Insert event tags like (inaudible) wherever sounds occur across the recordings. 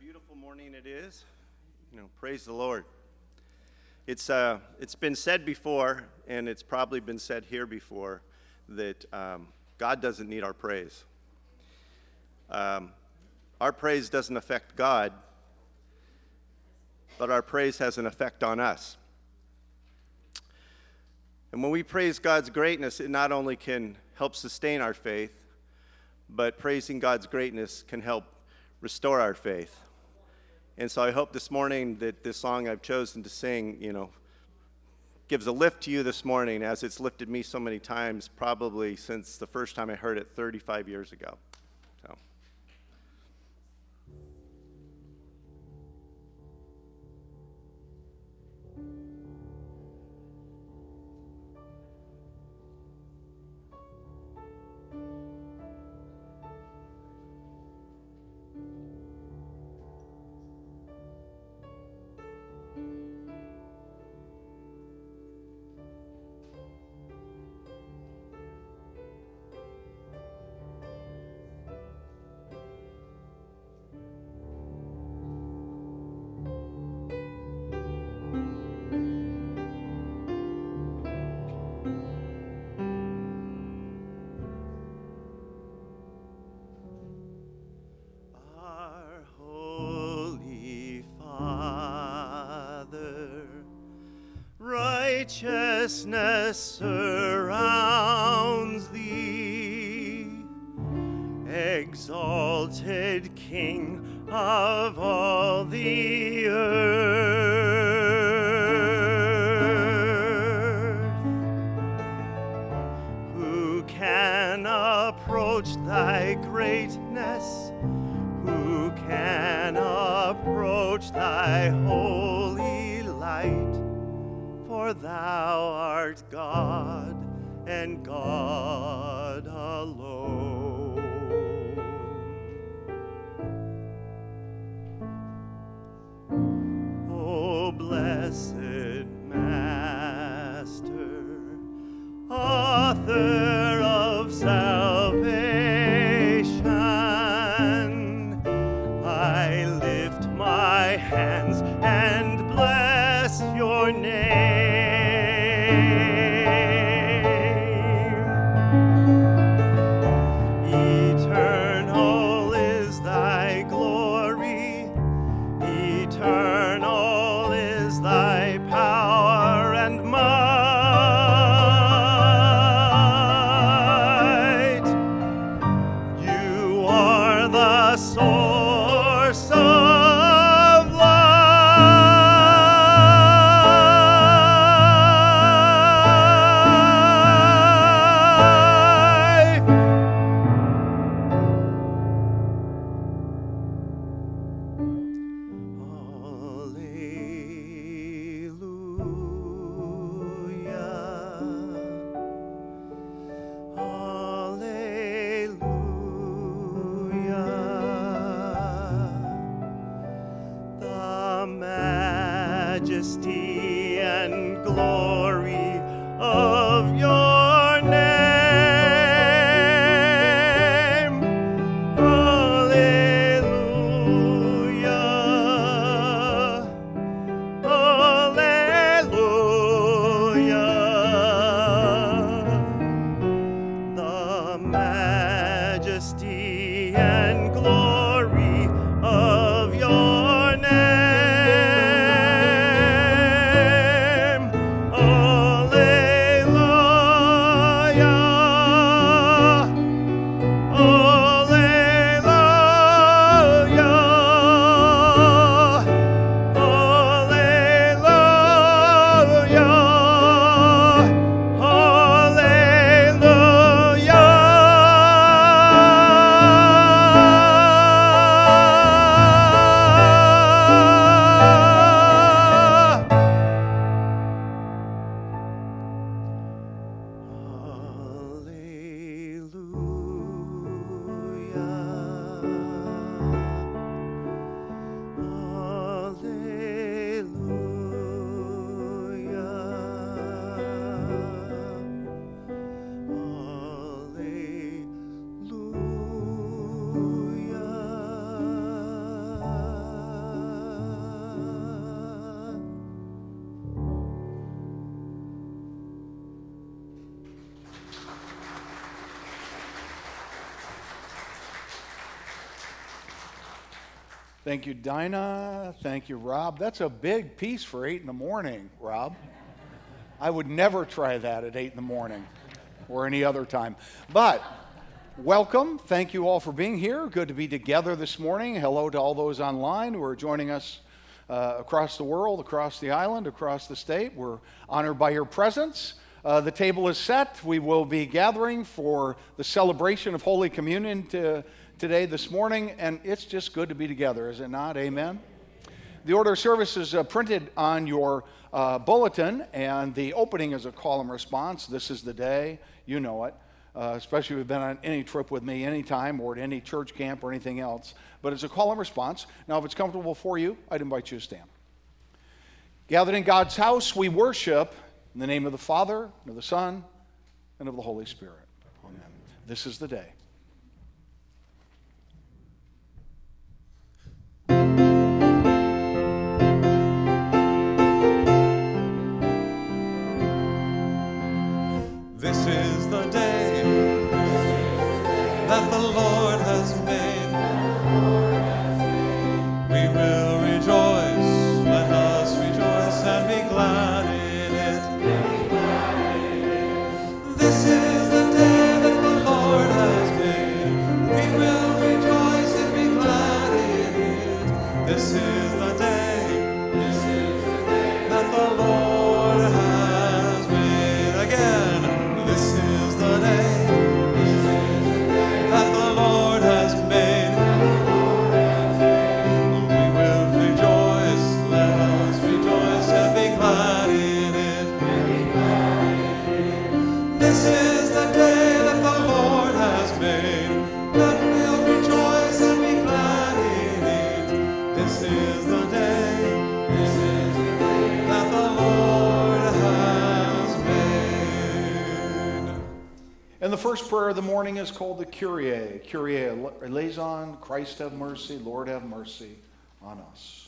beautiful morning it is. You know, praise the Lord. It's, uh, it's been said before, and it's probably been said here before, that um, God doesn't need our praise. Um, our praise doesn't affect God, but our praise has an effect on us. And when we praise God's greatness, it not only can help sustain our faith, but praising God's greatness can help restore our faith. And so I hope this morning that this song I've chosen to sing, you know, gives a lift to you this morning as it's lifted me so many times, probably since the first time I heard it 35 years ago. So. Righteousness Thank you, Dinah. Thank you, Rob. That's a big piece for 8 in the morning, Rob. I would never try that at 8 in the morning or any other time. But welcome. Thank you all for being here. Good to be together this morning. Hello to all those online who are joining us uh, across the world, across the island, across the state. We're honored by your presence. Uh, the table is set. We will be gathering for the celebration of Holy Communion to, today, this morning, and it's just good to be together, is it not? Amen. The order of service is uh, printed on your uh, bulletin, and the opening is a call and response. This is the day, you know it. Uh, especially if you've been on any trip with me anytime or at any church camp or anything else. But it's a call and response. Now, if it's comfortable for you, I'd invite you to stand. Gathered in God's house, we worship in the name of the Father, and of the Son, and of the Holy Spirit. Amen. This is the day. Kyrie. Kyrie eleison, Christ have mercy, Lord have mercy on us.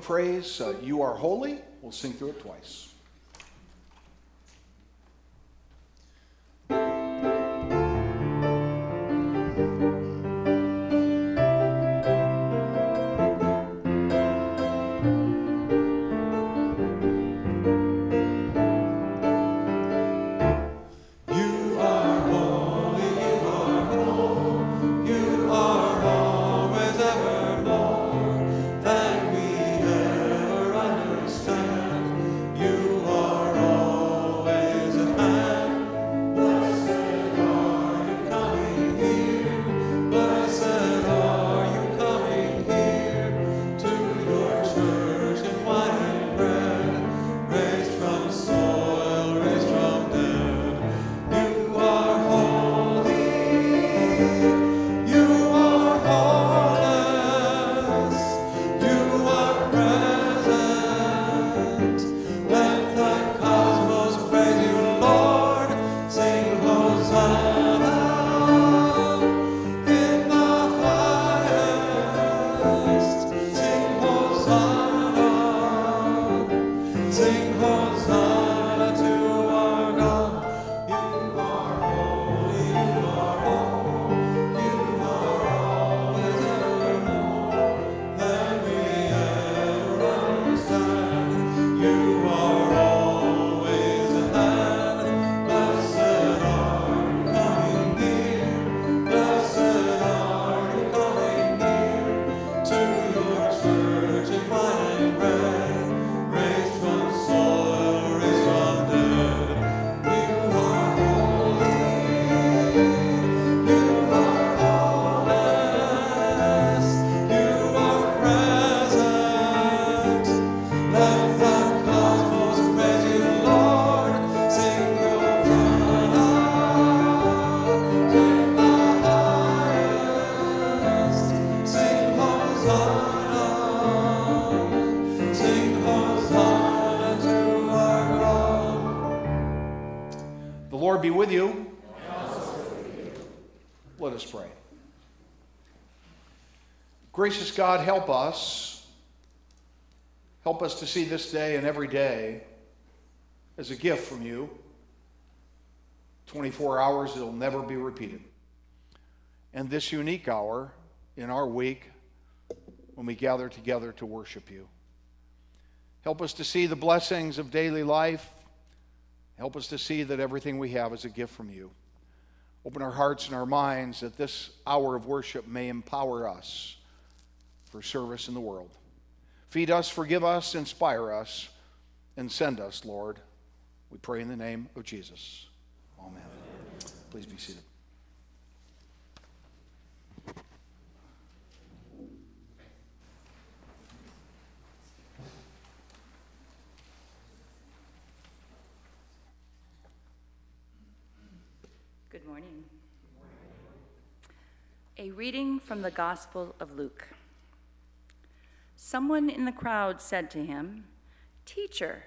Praise, uh, You Are Holy, we'll sing through it twice. Gracious God, help us. Help us to see this day and every day as a gift from you. 24 hours, it'll never be repeated. And this unique hour in our week when we gather together to worship you. Help us to see the blessings of daily life. Help us to see that everything we have is a gift from you. Open our hearts and our minds that this hour of worship may empower us for service in the world. Feed us, forgive us, inspire us, and send us, Lord. We pray in the name of Jesus. Amen. Please be seated. Good morning. A reading from the Gospel of Luke. Someone in the crowd said to him, Teacher,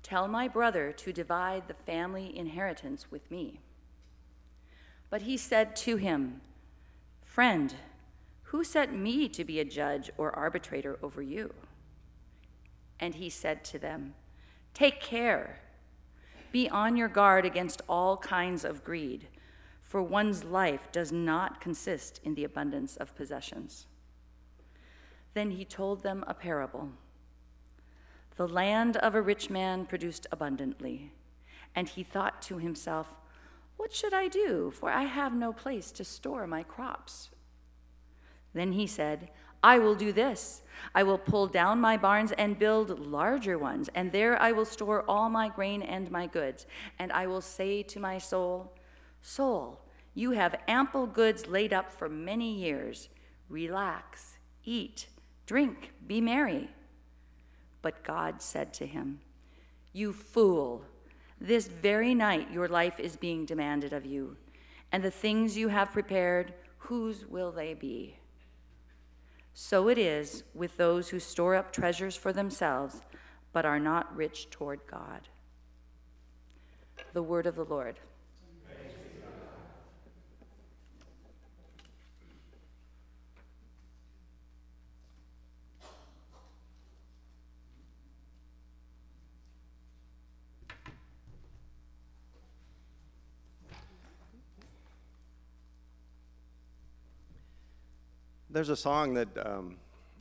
tell my brother to divide the family inheritance with me. But he said to him, Friend, who set me to be a judge or arbitrator over you? And he said to them, Take care. Be on your guard against all kinds of greed, for one's life does not consist in the abundance of possessions. Then he told them a parable. The land of a rich man produced abundantly, and he thought to himself, What should I do? For I have no place to store my crops. Then he said, I will do this. I will pull down my barns and build larger ones, and there I will store all my grain and my goods. And I will say to my soul, Soul, you have ample goods laid up for many years. Relax, eat, drink, be merry. But God said to him, You fool, this very night your life is being demanded of you, and the things you have prepared, whose will they be? So it is with those who store up treasures for themselves, but are not rich toward God. The word of the Lord. There's a song that um,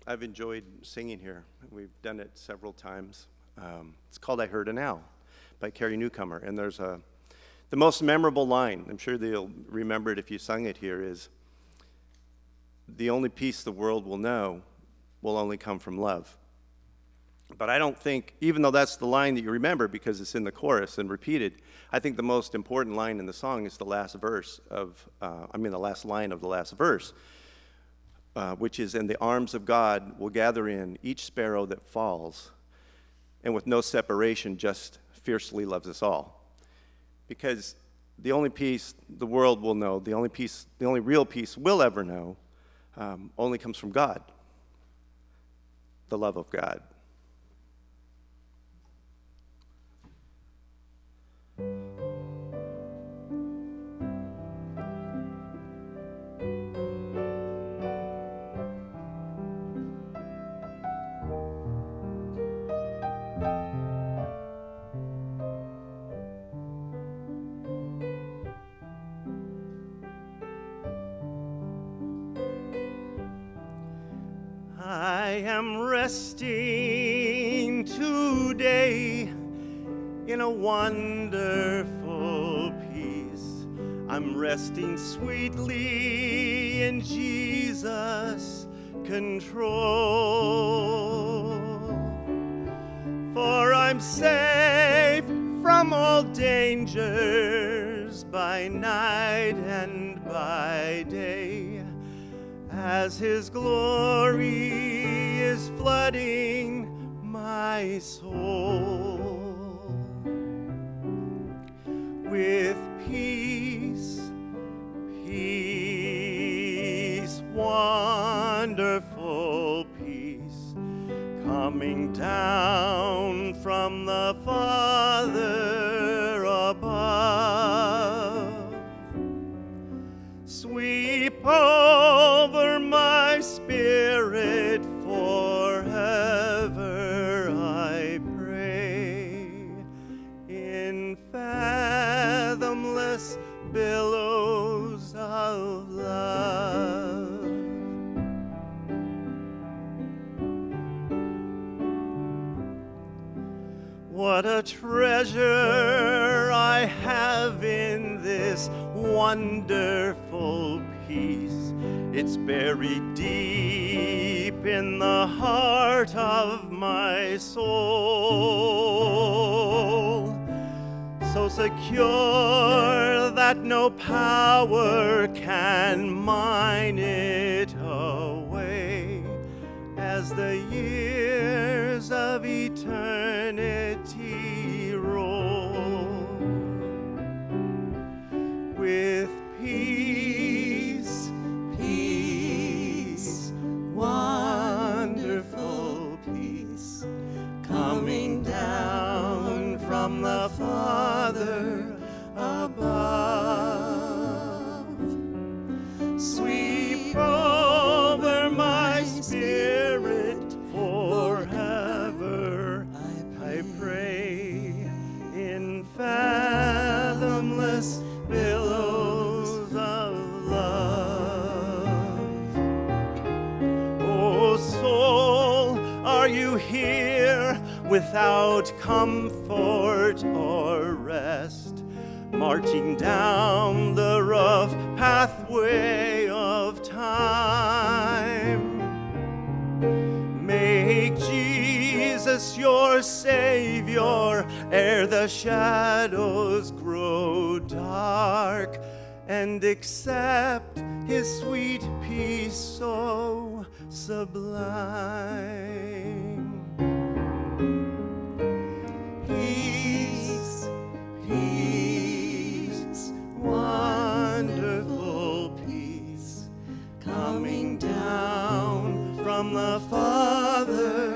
I've enjoyed singing here. We've done it several times. Um, it's called I Heard an Owl by Carrie Newcomer. And there's a, the most memorable line, I'm sure they'll remember it if you sung it here, is the only peace the world will know will only come from love. But I don't think, even though that's the line that you remember because it's in the chorus and repeated, I think the most important line in the song is the last verse of, uh, I mean, the last line of the last verse, uh, which is, In the arms of God will gather in each sparrow that falls, and with no separation, just fiercely loves us all. Because the only peace the world will know, the only peace, the only real peace we'll ever know, um, only comes from God, the love of God. I am resting today in a wonderful peace. I'm resting sweetly in Jesus' control. For I'm safe from all dangers by night and by day as his glory flooding my soul. With peace, peace, wonderful peace coming down It's buried deep in the heart of my soul. So secure that no power can mine it shadows grow dark, and accept His sweet peace so sublime. Peace, peace, wonderful peace, coming down from the Father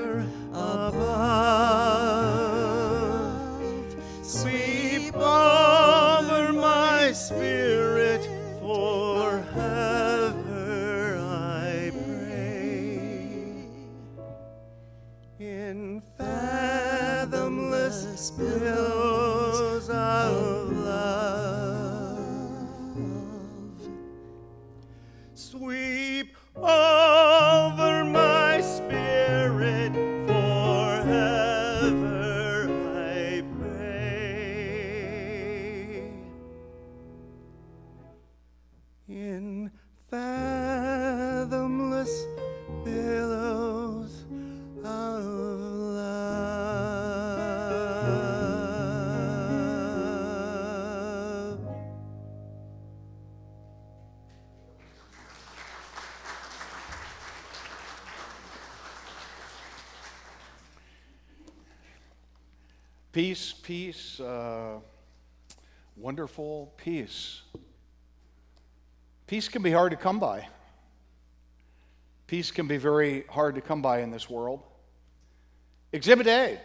wonderful peace. Peace can be hard to come by. Peace can be very hard to come by in this world. Exhibit A.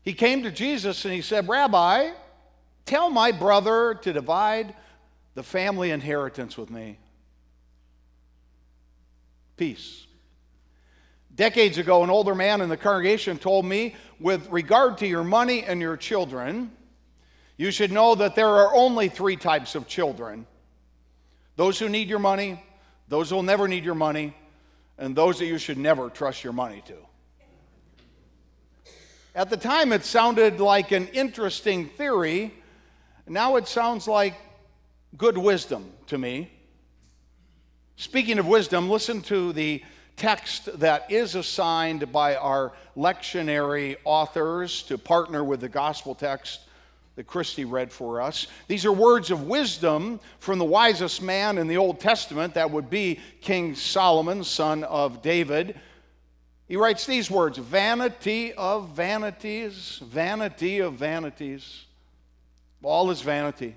He came to Jesus and he said, Rabbi, tell my brother to divide the family inheritance with me. Peace. Decades ago, an older man in the congregation told me, with regard to your money and your children, you should know that there are only three types of children those who need your money, those who will never need your money, and those that you should never trust your money to. At the time, it sounded like an interesting theory. Now it sounds like good wisdom to me. Speaking of wisdom, listen to the text that is assigned by our lectionary authors to partner with the gospel text that Christy read for us. These are words of wisdom from the wisest man in the Old Testament, that would be King Solomon, son of David. He writes these words Vanity of vanities, vanity of vanities. All is vanity.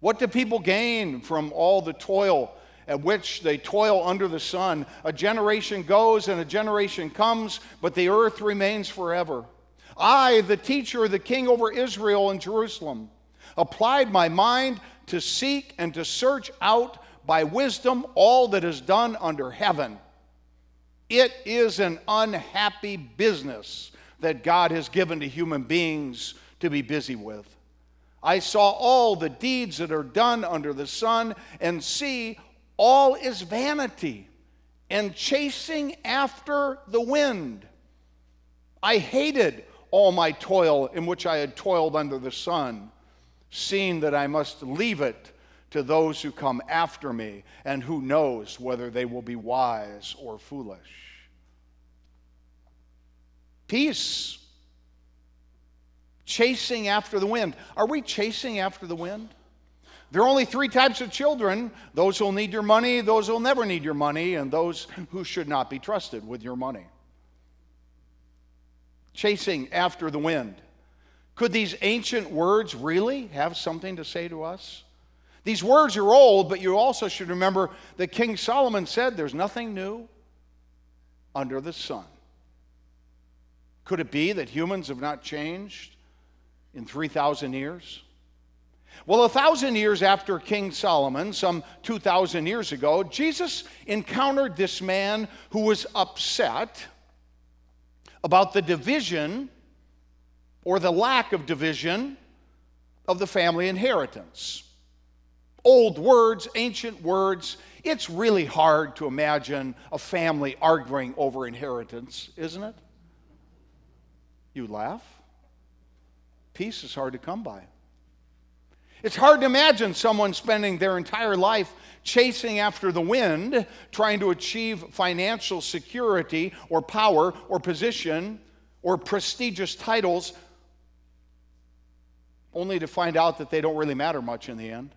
What do people gain from all the toil at which they toil under the sun? A generation goes and a generation comes, but the earth remains forever. I, the teacher, the king over Israel and Jerusalem, applied my mind to seek and to search out by wisdom all that is done under heaven. It is an unhappy business that God has given to human beings to be busy with. I saw all the deeds that are done under the sun, and see, all is vanity and chasing after the wind. I hated all my toil in which I had toiled under the sun, seeing that I must leave it to those who come after me, and who knows whether they will be wise or foolish. Peace chasing after the wind. Are we chasing after the wind? There are only three types of children those who'll need your money, those who'll never need your money, and those who should not be trusted with your money. Chasing after the wind. Could these ancient words really have something to say to us? These words are old, but you also should remember that King Solomon said there's nothing new under the sun. Could it be that humans have not changed? in 3,000 years? Well, a thousand years after King Solomon, some 2,000 years ago, Jesus encountered this man who was upset about the division or the lack of division of the family inheritance. Old words, ancient words. It's really hard to imagine a family arguing over inheritance, isn't it? You laugh. Peace is hard to come by. It's hard to imagine someone spending their entire life chasing after the wind, trying to achieve financial security or power or position or prestigious titles, only to find out that they don't really matter much in the end.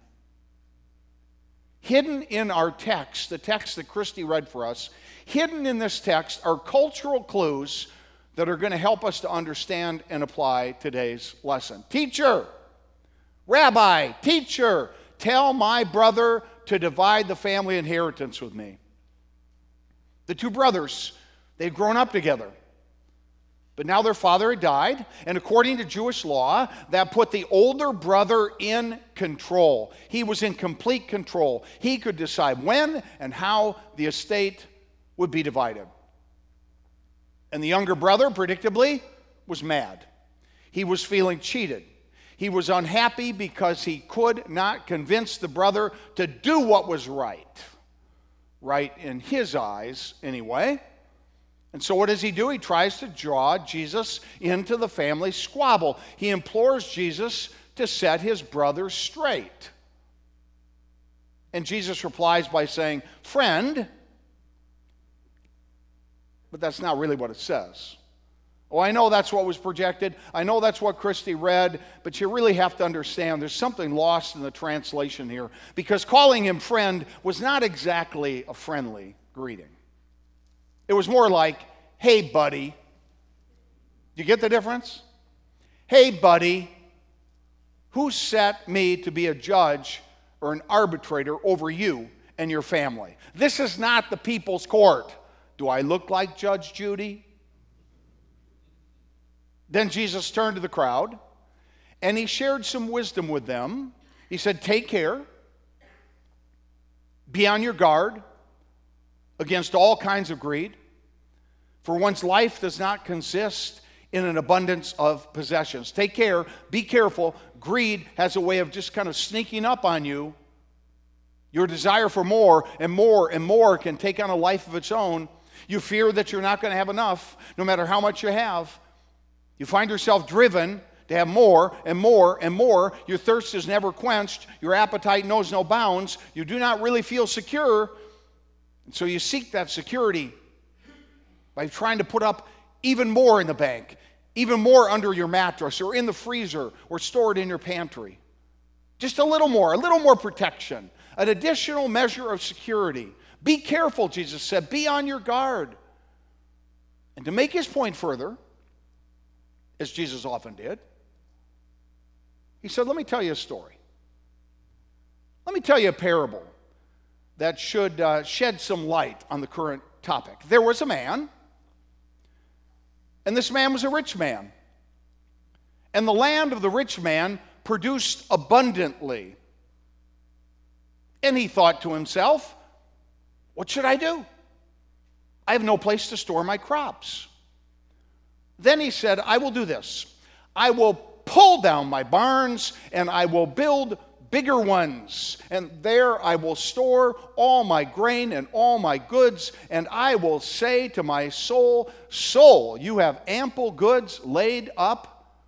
Hidden in our text, the text that Christy read for us, hidden in this text are cultural clues that are going to help us to understand and apply today's lesson. Teacher, Rabbi, teacher, tell my brother to divide the family inheritance with me. The two brothers, they'd grown up together. But now their father had died, and according to Jewish law, that put the older brother in control. He was in complete control. He could decide when and how the estate would be divided. And the younger brother, predictably, was mad. He was feeling cheated. He was unhappy because he could not convince the brother to do what was right. Right in his eyes, anyway. And so, what does he do? He tries to draw Jesus into the family squabble. He implores Jesus to set his brother straight. And Jesus replies by saying, Friend, but that's not really what it says. Oh, I know that's what was projected. I know that's what Christy read, but you really have to understand there's something lost in the translation here because calling him friend was not exactly a friendly greeting. It was more like, hey, buddy. You get the difference? Hey, buddy, who set me to be a judge or an arbitrator over you and your family? This is not the people's court. Do I look like Judge Judy? Then Jesus turned to the crowd and he shared some wisdom with them. He said, Take care, be on your guard against all kinds of greed, for one's life does not consist in an abundance of possessions. Take care, be careful. Greed has a way of just kind of sneaking up on you. Your desire for more and more and more can take on a life of its own. You fear that you're not going to have enough, no matter how much you have. You find yourself driven to have more and more and more. Your thirst is never quenched. Your appetite knows no bounds. You do not really feel secure. And so you seek that security by trying to put up even more in the bank, even more under your mattress or in the freezer or stored in your pantry. Just a little more, a little more protection, an additional measure of security. Be careful, Jesus said. Be on your guard. And to make his point further, as Jesus often did, he said, Let me tell you a story. Let me tell you a parable that should uh, shed some light on the current topic. There was a man, and this man was a rich man. And the land of the rich man produced abundantly. And he thought to himself, What should I do? I have no place to store my crops. Then he said, I will do this. I will pull down my barns and I will build bigger ones. And there I will store all my grain and all my goods. And I will say to my soul, Soul, you have ample goods laid up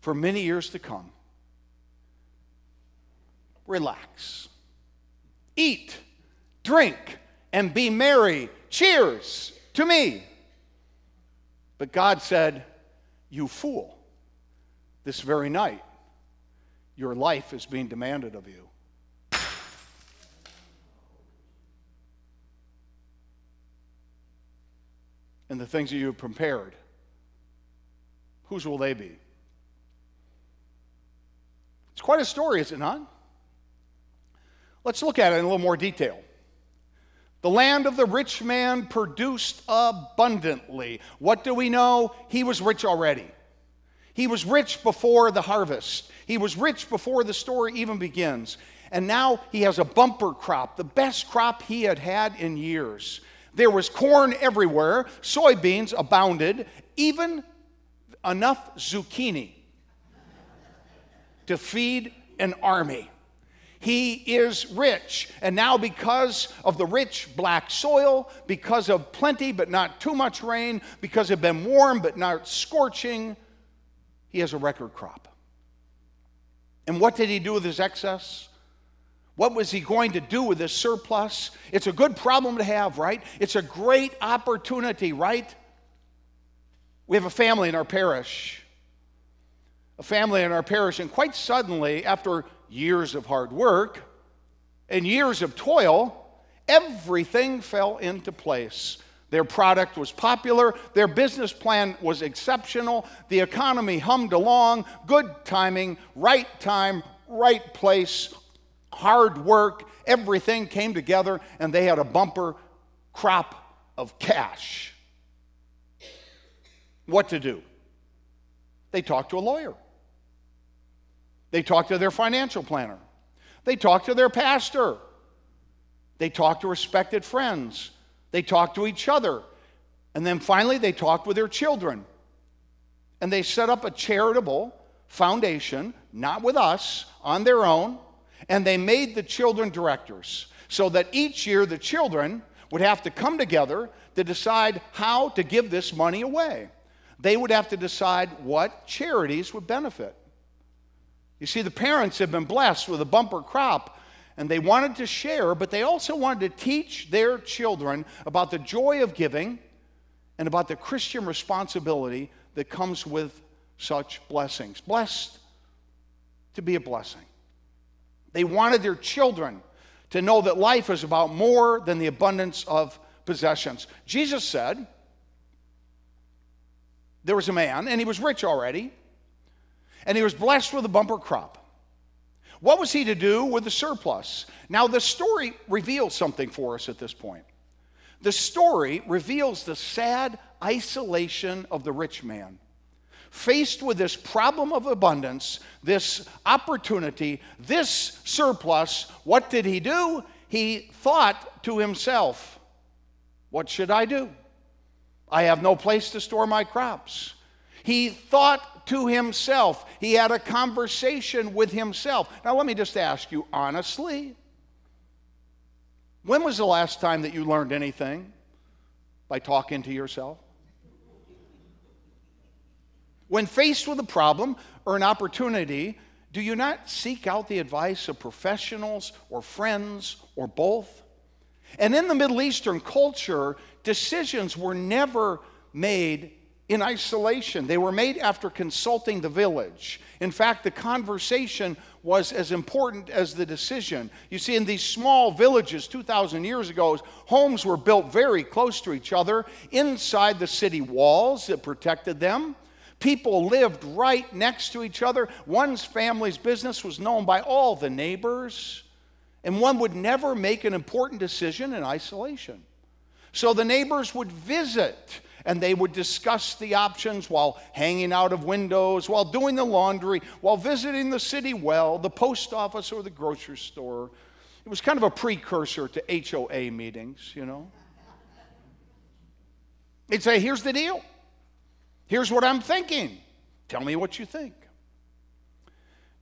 for many years to come. Relax. Eat, drink, and be merry. Cheers to me. But God said, You fool, this very night, your life is being demanded of you. And the things that you have prepared, whose will they be? It's quite a story, is it not? Let's look at it in a little more detail. The land of the rich man produced abundantly. What do we know? He was rich already. He was rich before the harvest. He was rich before the story even begins. And now he has a bumper crop, the best crop he had had in years. There was corn everywhere, soybeans abounded, even enough zucchini to feed an army. He is rich. And now, because of the rich black soil, because of plenty but not too much rain, because of been warm but not scorching, he has a record crop. And what did he do with his excess? What was he going to do with his surplus? It's a good problem to have, right? It's a great opportunity, right? We have a family in our parish. A family in our parish, and quite suddenly, after years of hard work and years of toil, everything fell into place. Their product was popular. Their business plan was exceptional. The economy hummed along. Good timing, right time, right place, hard work. Everything came together, and they had a bumper crop of cash. What to do? They talked to a lawyer. They talk to their financial planner. They talk to their pastor. They talk to respected friends. They talk to each other. And then finally, they talked with their children. And they set up a charitable foundation, not with us, on their own. And they made the children directors so that each year the children would have to come together to decide how to give this money away. They would have to decide what charities would benefit. You see, the parents have been blessed with a bumper crop and they wanted to share, but they also wanted to teach their children about the joy of giving and about the Christian responsibility that comes with such blessings. Blessed to be a blessing. They wanted their children to know that life is about more than the abundance of possessions. Jesus said, There was a man, and he was rich already, and he was blessed with a bumper crop. What was he to do with the surplus? Now, the story reveals something for us at this point. The story reveals the sad isolation of the rich man. Faced with this problem of abundance, this opportunity, this surplus, what did he do? He thought to himself, What should I do? I have no place to store my crops. He thought to himself. He had a conversation with himself. Now, let me just ask you honestly when was the last time that you learned anything by talking to yourself? When faced with a problem or an opportunity, do you not seek out the advice of professionals or friends or both? And in the Middle Eastern culture, decisions were never made in isolation. They were made after consulting the village. In fact, the conversation was as important as the decision. You see, in these small villages 2,000 years ago, homes were built very close to each other inside the city walls that protected them. People lived right next to each other. One's family's business was known by all the neighbors, and one would never make an important decision in isolation. So the neighbors would visit and they would discuss the options while hanging out of windows, while doing the laundry, while visiting the city well, the post office, or the grocery store. It was kind of a precursor to HOA meetings, you know. They'd say, Here's the deal. Here's what I'm thinking. Tell me what you think.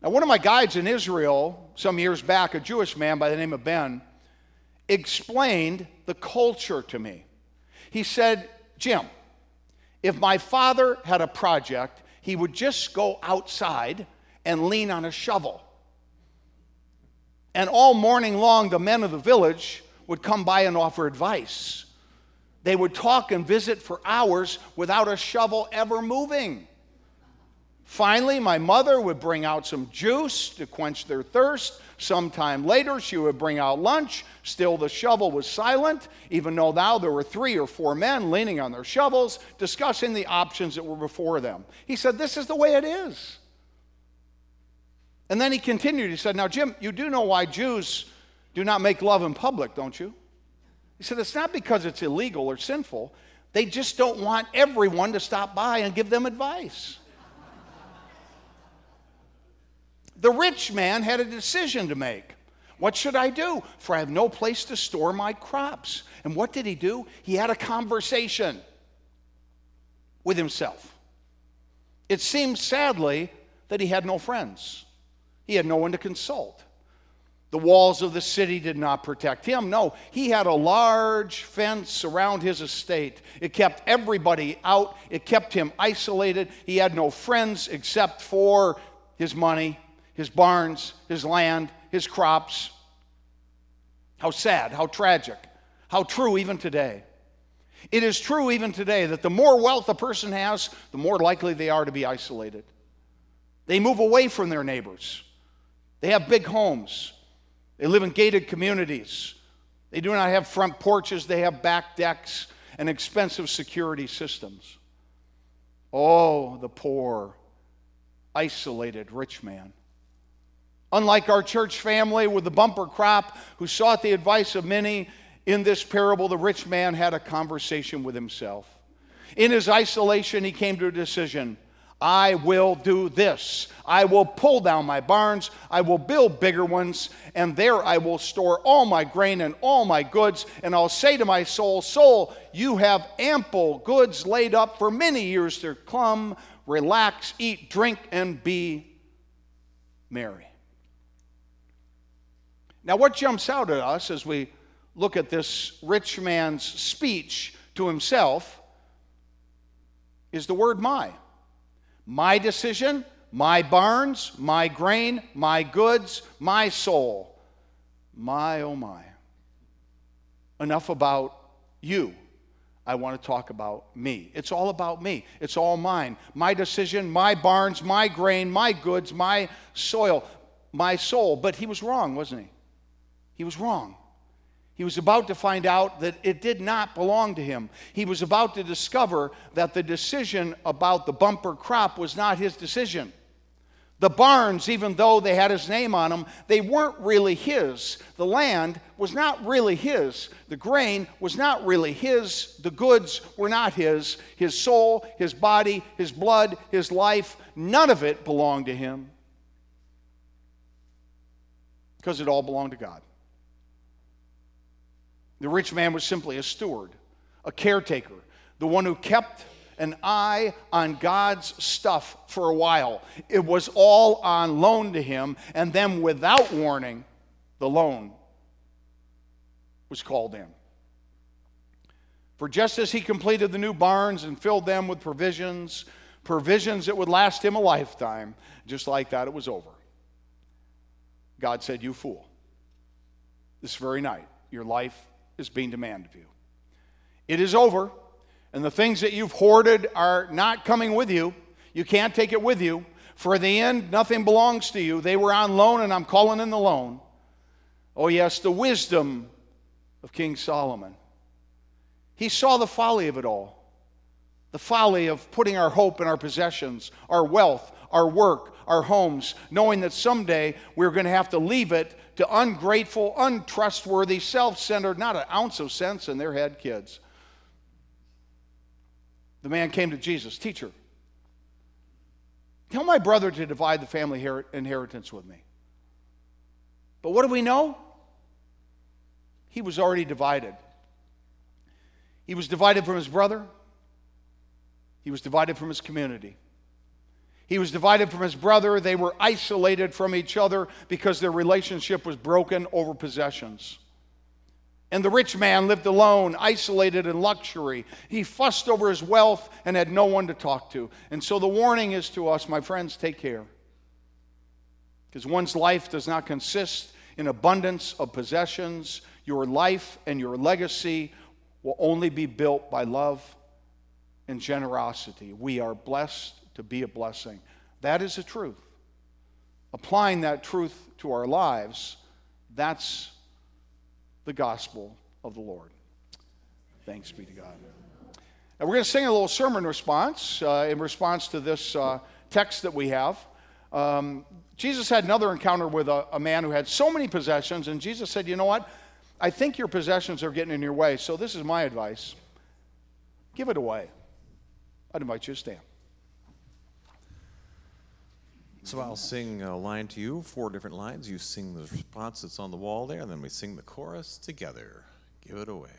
Now, one of my guides in Israel some years back, a Jewish man by the name of Ben, explained the culture to me. He said, Jim, if my father had a project, he would just go outside and lean on a shovel. And all morning long, the men of the village would come by and offer advice. They would talk and visit for hours without a shovel ever moving. Finally, my mother would bring out some juice to quench their thirst. Sometime later, she would bring out lunch. Still, the shovel was silent, even though now there were three or four men leaning on their shovels, discussing the options that were before them. He said, This is the way it is. And then he continued. He said, Now, Jim, you do know why Jews do not make love in public, don't you? He said, It's not because it's illegal or sinful. They just don't want everyone to stop by and give them advice. The rich man had a decision to make. What should I do? For I have no place to store my crops. And what did he do? He had a conversation with himself. It seems sadly that he had no friends, he had no one to consult. The walls of the city did not protect him. No, he had a large fence around his estate. It kept everybody out, it kept him isolated. He had no friends except for his money his barns, his land, his crops. How sad, how tragic, how true even today. It is true even today that the more wealth a person has, the more likely they are to be isolated. They move away from their neighbors. They have big homes. They live in gated communities. They do not have front porches, they have back decks and expensive security systems. Oh, the poor, isolated rich man. Unlike our church family with the bumper crop who sought the advice of many, in this parable, the rich man had a conversation with himself. In his isolation, he came to a decision I will do this. I will pull down my barns. I will build bigger ones, and there I will store all my grain and all my goods. And I'll say to my soul, Soul, you have ample goods laid up for many years to come. Relax, eat, drink, and be merry. Now, what jumps out at us as we look at this rich man's speech to himself is the word my. My decision, my barns, my grain, my goods, my soul. My, oh my. Enough about you. I want to talk about me. It's all about me. It's all mine. My decision, my barns, my grain, my goods, my soil, my soul. But he was wrong, wasn't he? He was wrong. He was about to find out that it did not belong to him. He was about to discover that the decision about the bumper crop was not his decision. The barns, even though they had his name on them, they weren't really his. The land was not really his. The grain was not really his. The goods were not his. His soul, his body, his blood, his life, none of it belonged to him because it all belonged to God. The rich man was simply a steward, a caretaker, the one who kept an eye on God's stuff for a while. It was all on loan to him, and then without warning, the loan was called in. For just as he completed the new barns and filled them with provisions, provisions that would last him a lifetime, just like that, it was over. God said, You fool. This very night, your life is being demanded of you. It is over, and the things that you've hoarded are not coming with you. You can't take it with you. For the end, nothing belongs to you. They were on loan, and I'm calling in the loan. Oh, yes, the wisdom of King Solomon. He saw the folly of it all the folly of putting our hope in our possessions, our wealth, our work, our homes, knowing that someday we're going to have to leave it to ungrateful, untrustworthy, self centered, not an ounce of sense in their head kids. The man came to Jesus, Teacher, tell my brother to divide the family inheritance with me. But what do we know? he was already divided. He was divided from his brother, he was divided from his community. He was divided from his brother. They were isolated from each other because their relationship was broken over possessions. And the rich man lived alone, isolated in luxury. He fussed over his wealth and had no one to talk to. And so the warning is to us, my friends, take care. Because one's life does not consist in abundance of possessions. Your life and your legacy will only be built by love and generosity. We are blessed to be a blessing. That is the truth. Applying that truth to our lives, that's the gospel of the Lord. Thanks be to God. And we're going to sing a little sermon response uh, in response to this uh, text that we have. Um, Jesus had another encounter with a, a man who had so many possessions, and Jesus said, You know what? I think your possessions are getting in your way, so this is my advice give it away. I'd invite you to stand. So I'll sing a line to you, four different lines. You sing the response that's on the wall there, and then we sing the chorus together. Give it away.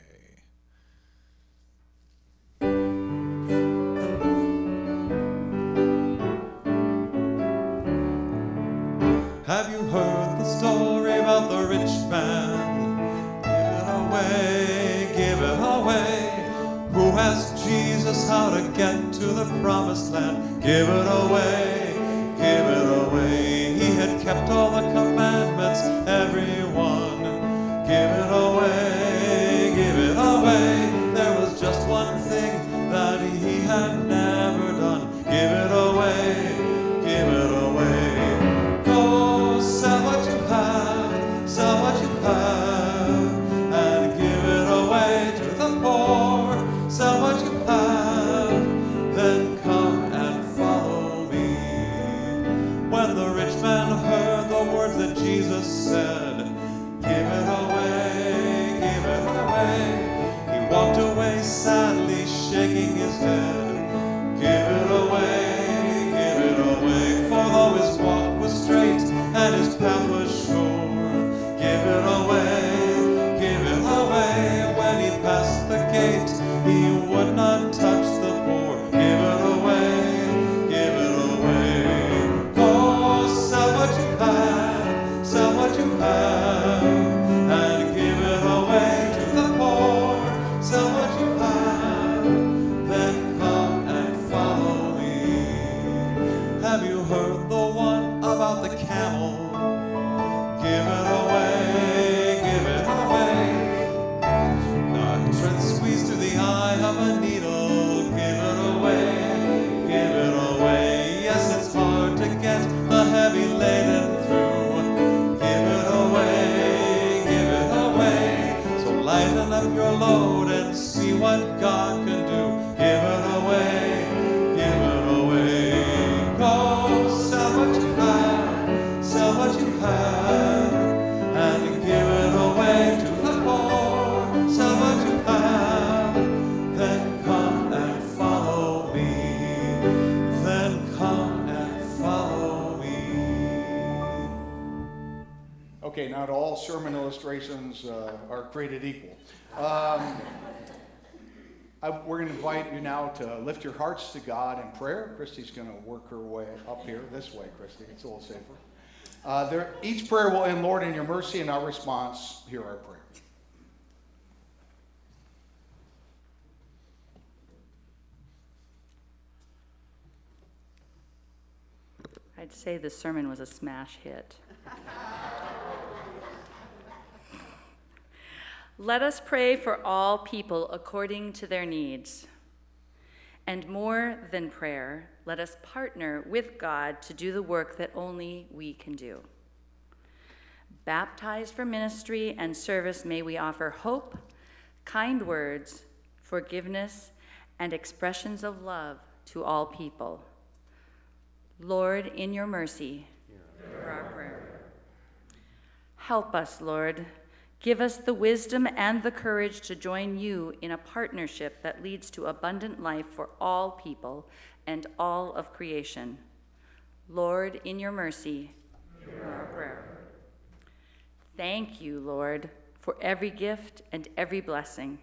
Have you heard the story about the rich man? Give it away, give it away. Who asked Jesus how to get to the promised land? Give it away, give it away. He had kept all the not all sermon illustrations uh, are created equal. Um, I, we're going to invite you now to lift your hearts to God in prayer. Christy's going to work her way up here, this way, Christy. It's a little safer. Uh, there, each prayer will end, Lord, in your mercy and our response. Hear our prayer. I'd say the sermon was a smash hit. (laughs) Let us pray for all people according to their needs. And more than prayer, let us partner with God to do the work that only we can do. Baptized for ministry and service, may we offer hope, kind words, forgiveness, and expressions of love to all people. Lord, in your mercy, hear our prayer. Help us, Lord. Give us the wisdom and the courage to join you in a partnership that leads to abundant life for all people and all of creation. Lord, in your mercy, hear our prayer. Thank you, Lord, for every gift and every blessing.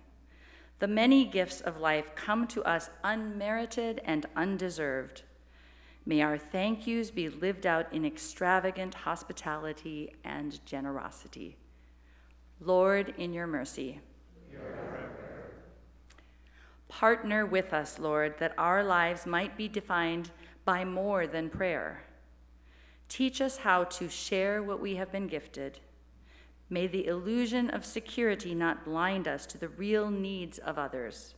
The many gifts of life come to us unmerited and undeserved. May our thank yous be lived out in extravagant hospitality and generosity. Lord, in your mercy. Partner with us, Lord, that our lives might be defined by more than prayer. Teach us how to share what we have been gifted. May the illusion of security not blind us to the real needs of others.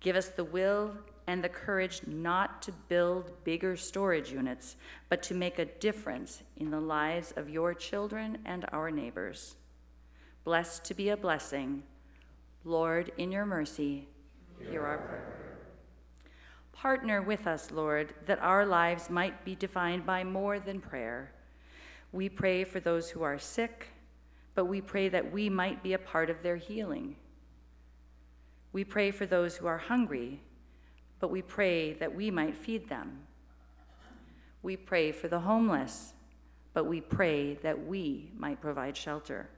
Give us the will and the courage not to build bigger storage units, but to make a difference in the lives of your children and our neighbors. Blessed to be a blessing. Lord, in your mercy, hear our prayer. Partner with us, Lord, that our lives might be defined by more than prayer. We pray for those who are sick, but we pray that we might be a part of their healing. We pray for those who are hungry, but we pray that we might feed them. We pray for the homeless, but we pray that we might provide shelter.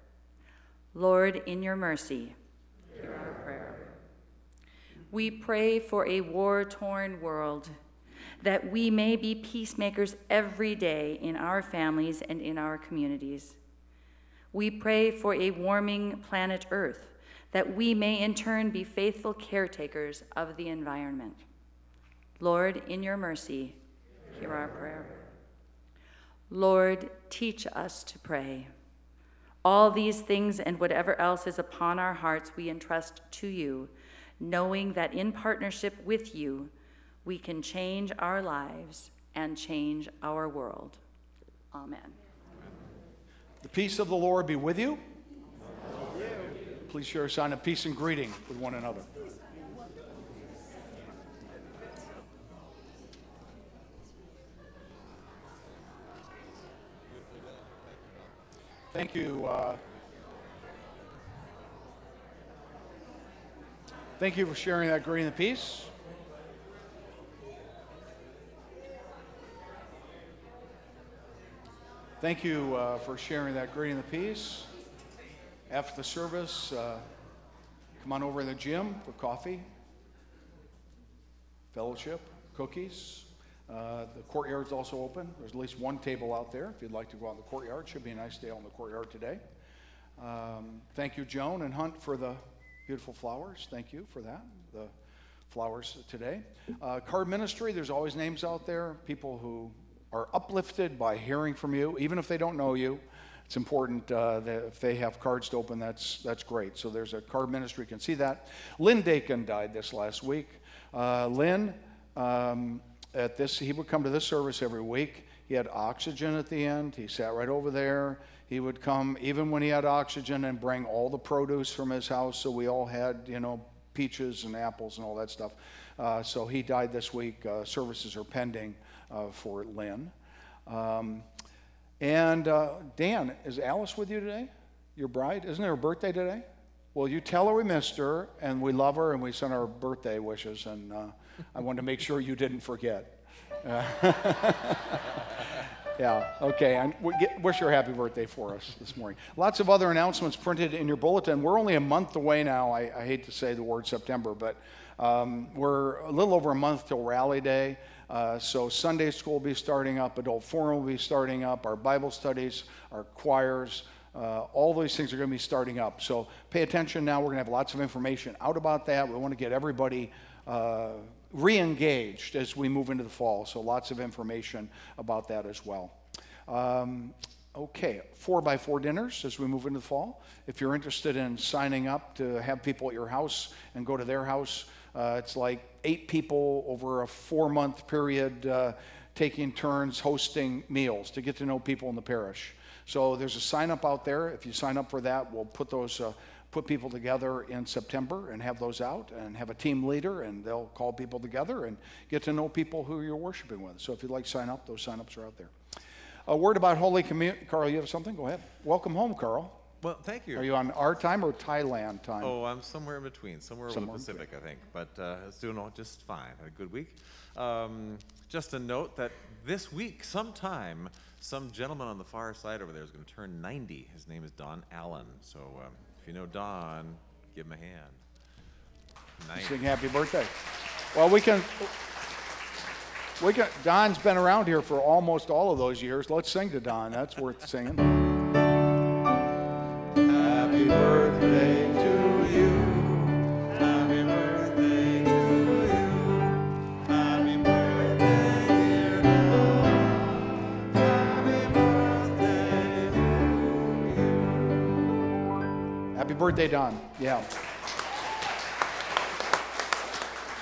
Lord, in your mercy, hear our prayer. We pray for a war torn world, that we may be peacemakers every day in our families and in our communities. We pray for a warming planet Earth, that we may in turn be faithful caretakers of the environment. Lord, in your mercy, hear our prayer. Lord, teach us to pray. All these things and whatever else is upon our hearts, we entrust to you, knowing that in partnership with you, we can change our lives and change our world. Amen. The peace of the Lord be with you. Please share a sign of peace and greeting with one another. Thank you. Uh, thank you for sharing that greeting of peace. Thank you uh, for sharing that greeting of peace. After the service, uh, come on over in the gym for coffee, fellowship, cookies. Uh, the courtyard's also open. There's at least one table out there if you'd like to go out in the courtyard. Should be a nice day out in the courtyard today. Um, thank you, Joan and Hunt, for the beautiful flowers. Thank you for that. The flowers today. Uh, card ministry, there's always names out there, people who are uplifted by hearing from you, even if they don't know you. It's important uh, that if they have cards to open, that's, that's great. So there's a card ministry, you can see that. Lynn Dakin died this last week. Uh, Lynn, um, at this, he would come to this service every week. He had oxygen at the end. He sat right over there. He would come even when he had oxygen and bring all the produce from his house. So we all had, you know, peaches and apples and all that stuff. Uh, so he died this week. Uh, services are pending uh, for Lynn. Um, and uh, Dan, is Alice with you today? Your bride? Isn't it her birthday today? Well, you tell her we missed her and we love her and we sent her birthday wishes. And uh, (laughs) I wanted to make sure you didn't forget. (laughs) yeah, okay. Get, wish a happy birthday for us this morning. Lots of other announcements printed in your bulletin. We're only a month away now. I, I hate to say the word September, but um, we're a little over a month till Rally Day. Uh, so Sunday school will be starting up, adult forum will be starting up, our Bible studies, our choirs, uh, all those things are going to be starting up. So pay attention now. We're going to have lots of information out about that. We want to get everybody uh, re-engaged as we move into the fall. So lots of information about that as well. Um, Okay, four by four dinners as we move into the fall. If you're interested in signing up to have people at your house and go to their house, uh, it's like eight people over a four month period uh, taking turns hosting meals to get to know people in the parish. So there's a sign up out there. If you sign up for that, we'll put those. Uh, put people together in September and have those out and have a team leader and they'll call people together and get to know people who you're worshiping with. So if you'd like to sign up, those sign-ups are out there. A word about Holy Communion. Carl, you have something? Go ahead. Welcome home, Carl. Well, thank you. Are you on our time or Thailand time? Oh, I'm somewhere in between, somewhere over the Pacific, I think. But uh, it's doing all just fine. Had a good week. Um, just a note that this week, sometime, some gentleman on the far side over there is going to turn 90. His name is Don Allen. So um, if you know Don, give him a hand. 90. Sing happy birthday. Well, we can. We can. Don's been around here for almost all of those years. Let's sing to Don. That's worth singing. Happy birthday birthday, Don. Yeah.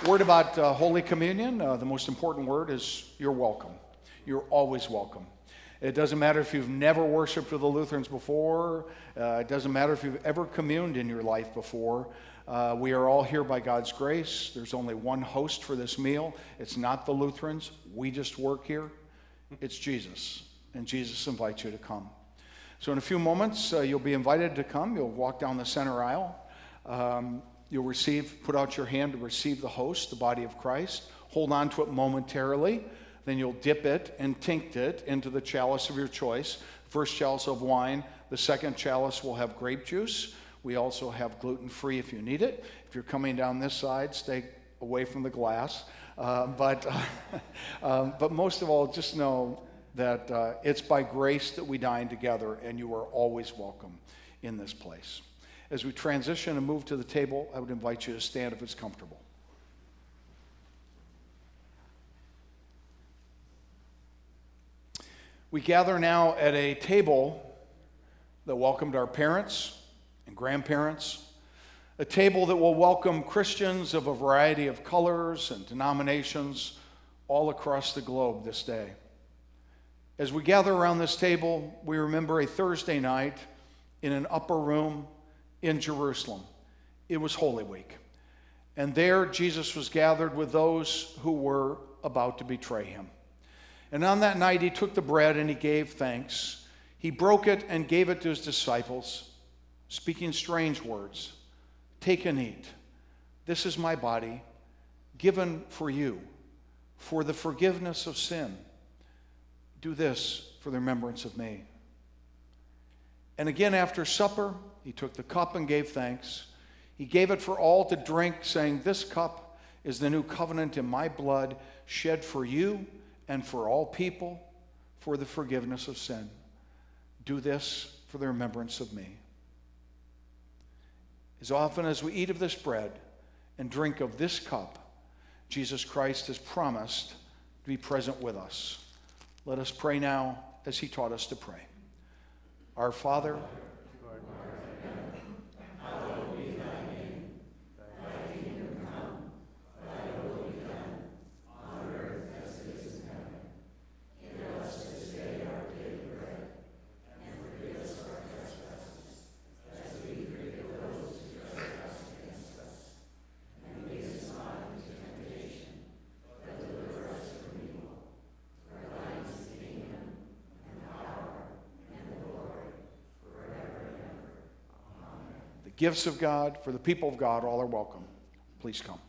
Word about uh, Holy Communion. Uh, the most important word is you're welcome. You're always welcome. It doesn't matter if you've never worshiped with the Lutherans before. Uh, it doesn't matter if you've ever communed in your life before. Uh, we are all here by God's grace. There's only one host for this meal. It's not the Lutherans. We just work here. It's Jesus. And Jesus invites you to come. So, in a few moments, uh, you'll be invited to come. You'll walk down the center aisle. Um, you'll receive, put out your hand to receive the host, the body of Christ. Hold on to it momentarily. Then you'll dip it and tinct it into the chalice of your choice. First chalice of wine. The second chalice will have grape juice. We also have gluten free if you need it. If you're coming down this side, stay away from the glass. Uh, but, um, (laughs) but most of all, just know that uh, it's by grace that we dine together, and you are always welcome in this place. As we transition and move to the table, I would invite you to stand if it's comfortable. We gather now at a table that welcomed our parents and grandparents, a table that will welcome Christians of a variety of colors and denominations all across the globe this day. As we gather around this table, we remember a Thursday night in an upper room in Jerusalem. It was Holy Week. And there, Jesus was gathered with those who were about to betray him. And on that night, he took the bread and he gave thanks. He broke it and gave it to his disciples, speaking strange words Take and eat. This is my body, given for you, for the forgiveness of sin. Do this for the remembrance of me. And again, after supper, he took the cup and gave thanks. He gave it for all to drink, saying, This cup is the new covenant in my blood, shed for you and for all people for the forgiveness of sin. Do this for the remembrance of me. As often as we eat of this bread and drink of this cup, Jesus Christ has promised to be present with us. Let us pray now as he taught us to pray. Our Father, the gifts of God for the people of God, all are welcome. Please come.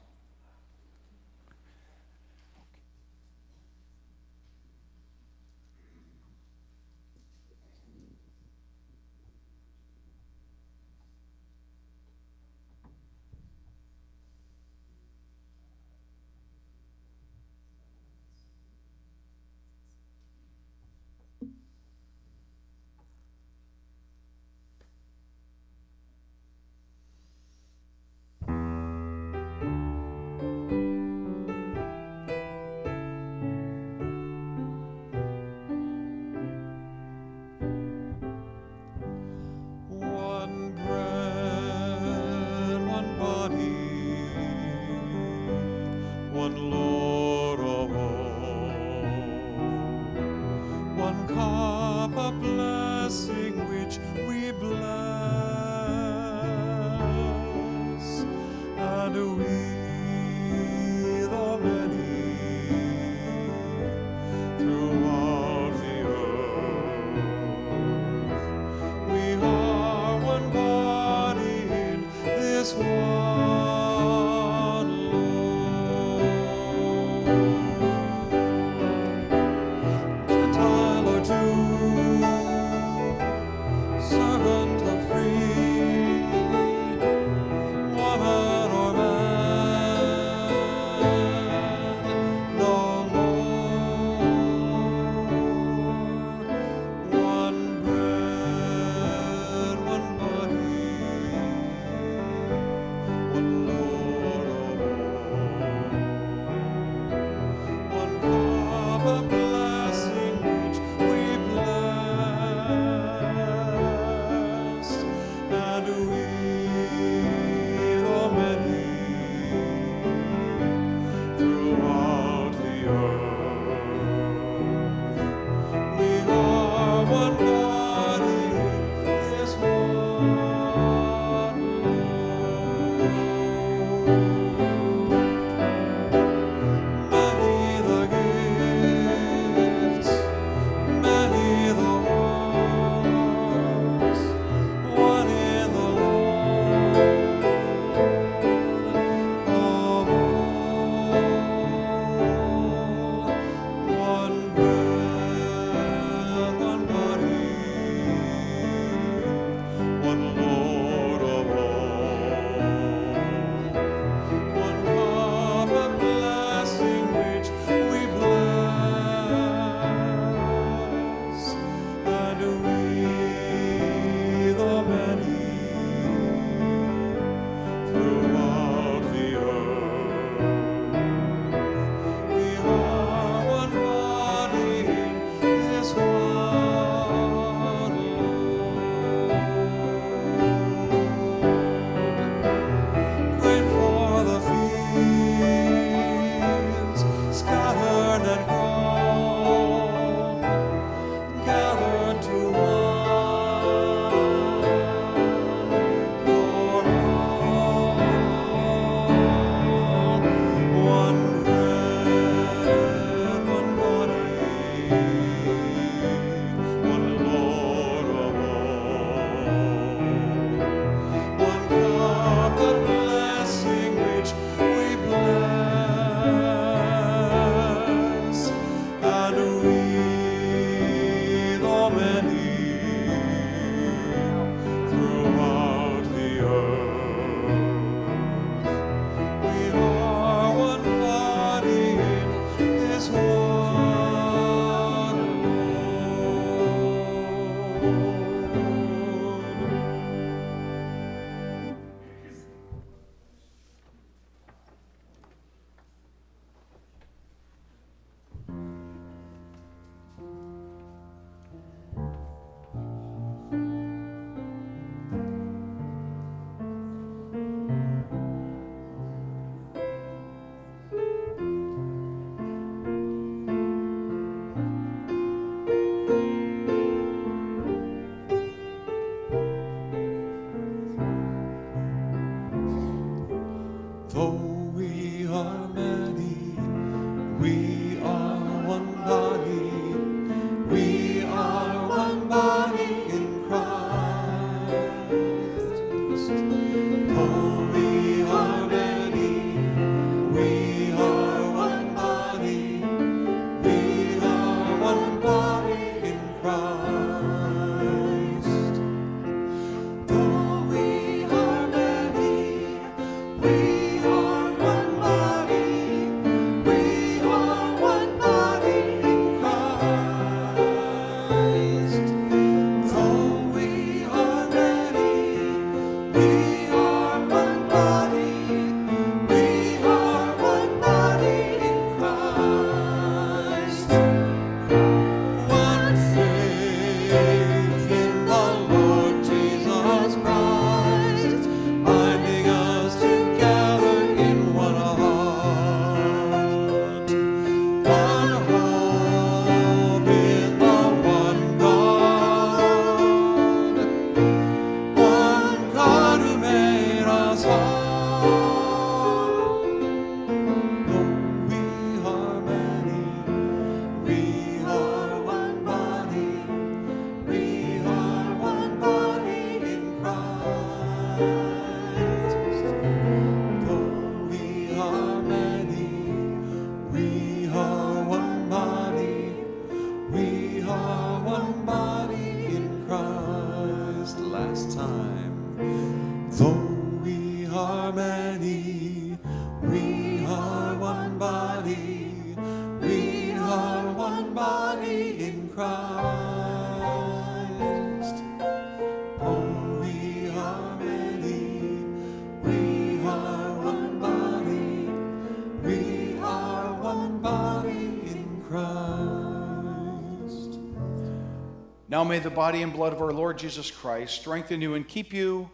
Now may the body and blood of our Lord Jesus Christ strengthen you and keep you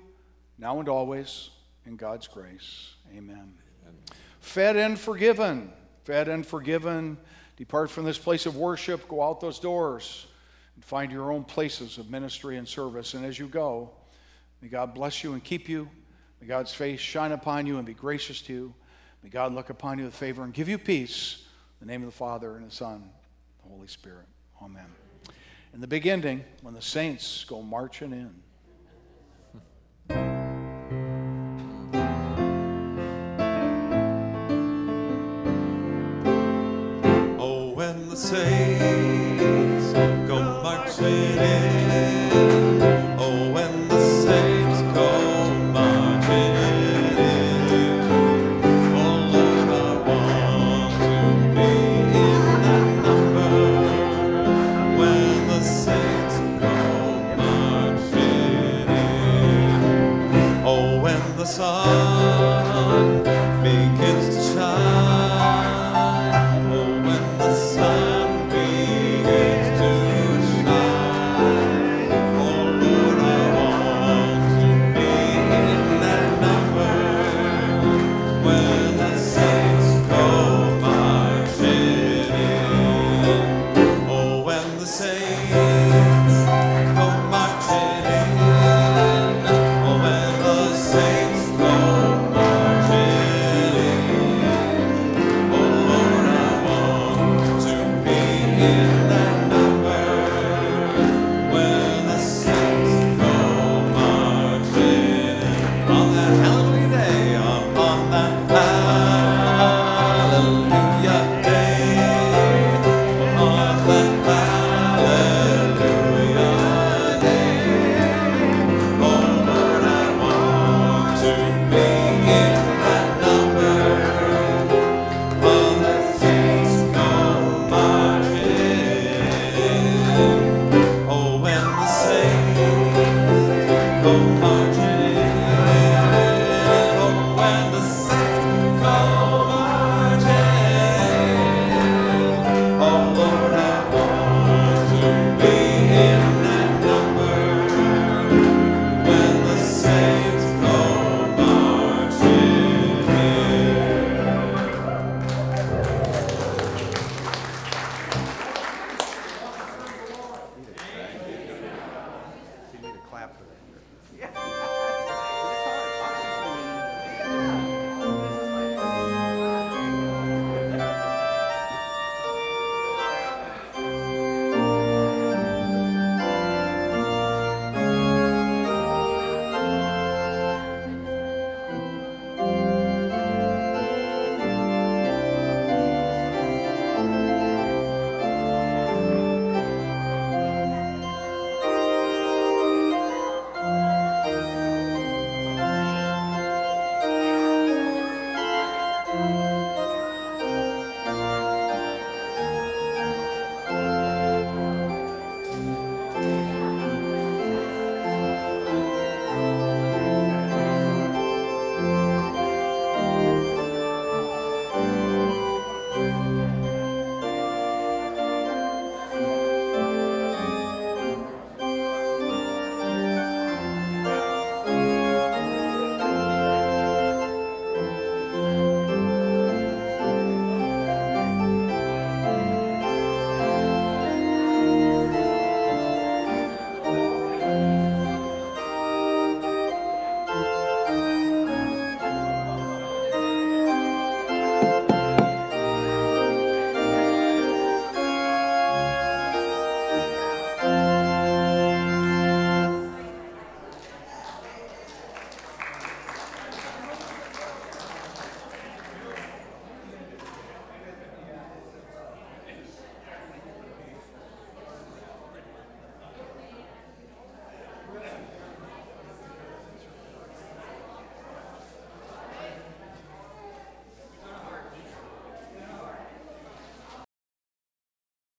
now and always in God's grace. Amen. Fed and forgiven, fed and forgiven. Depart from this place of worship, go out those doors, and find your own places of ministry and service. And as you go, may God bless you and keep you. May God's face shine upon you and be gracious to you. May God look upon you with favor and give you peace. In the name of the Father and the Son, and the Holy Spirit. Amen. In the beginning when the saints go marching in. Oh, when the saints go marching in.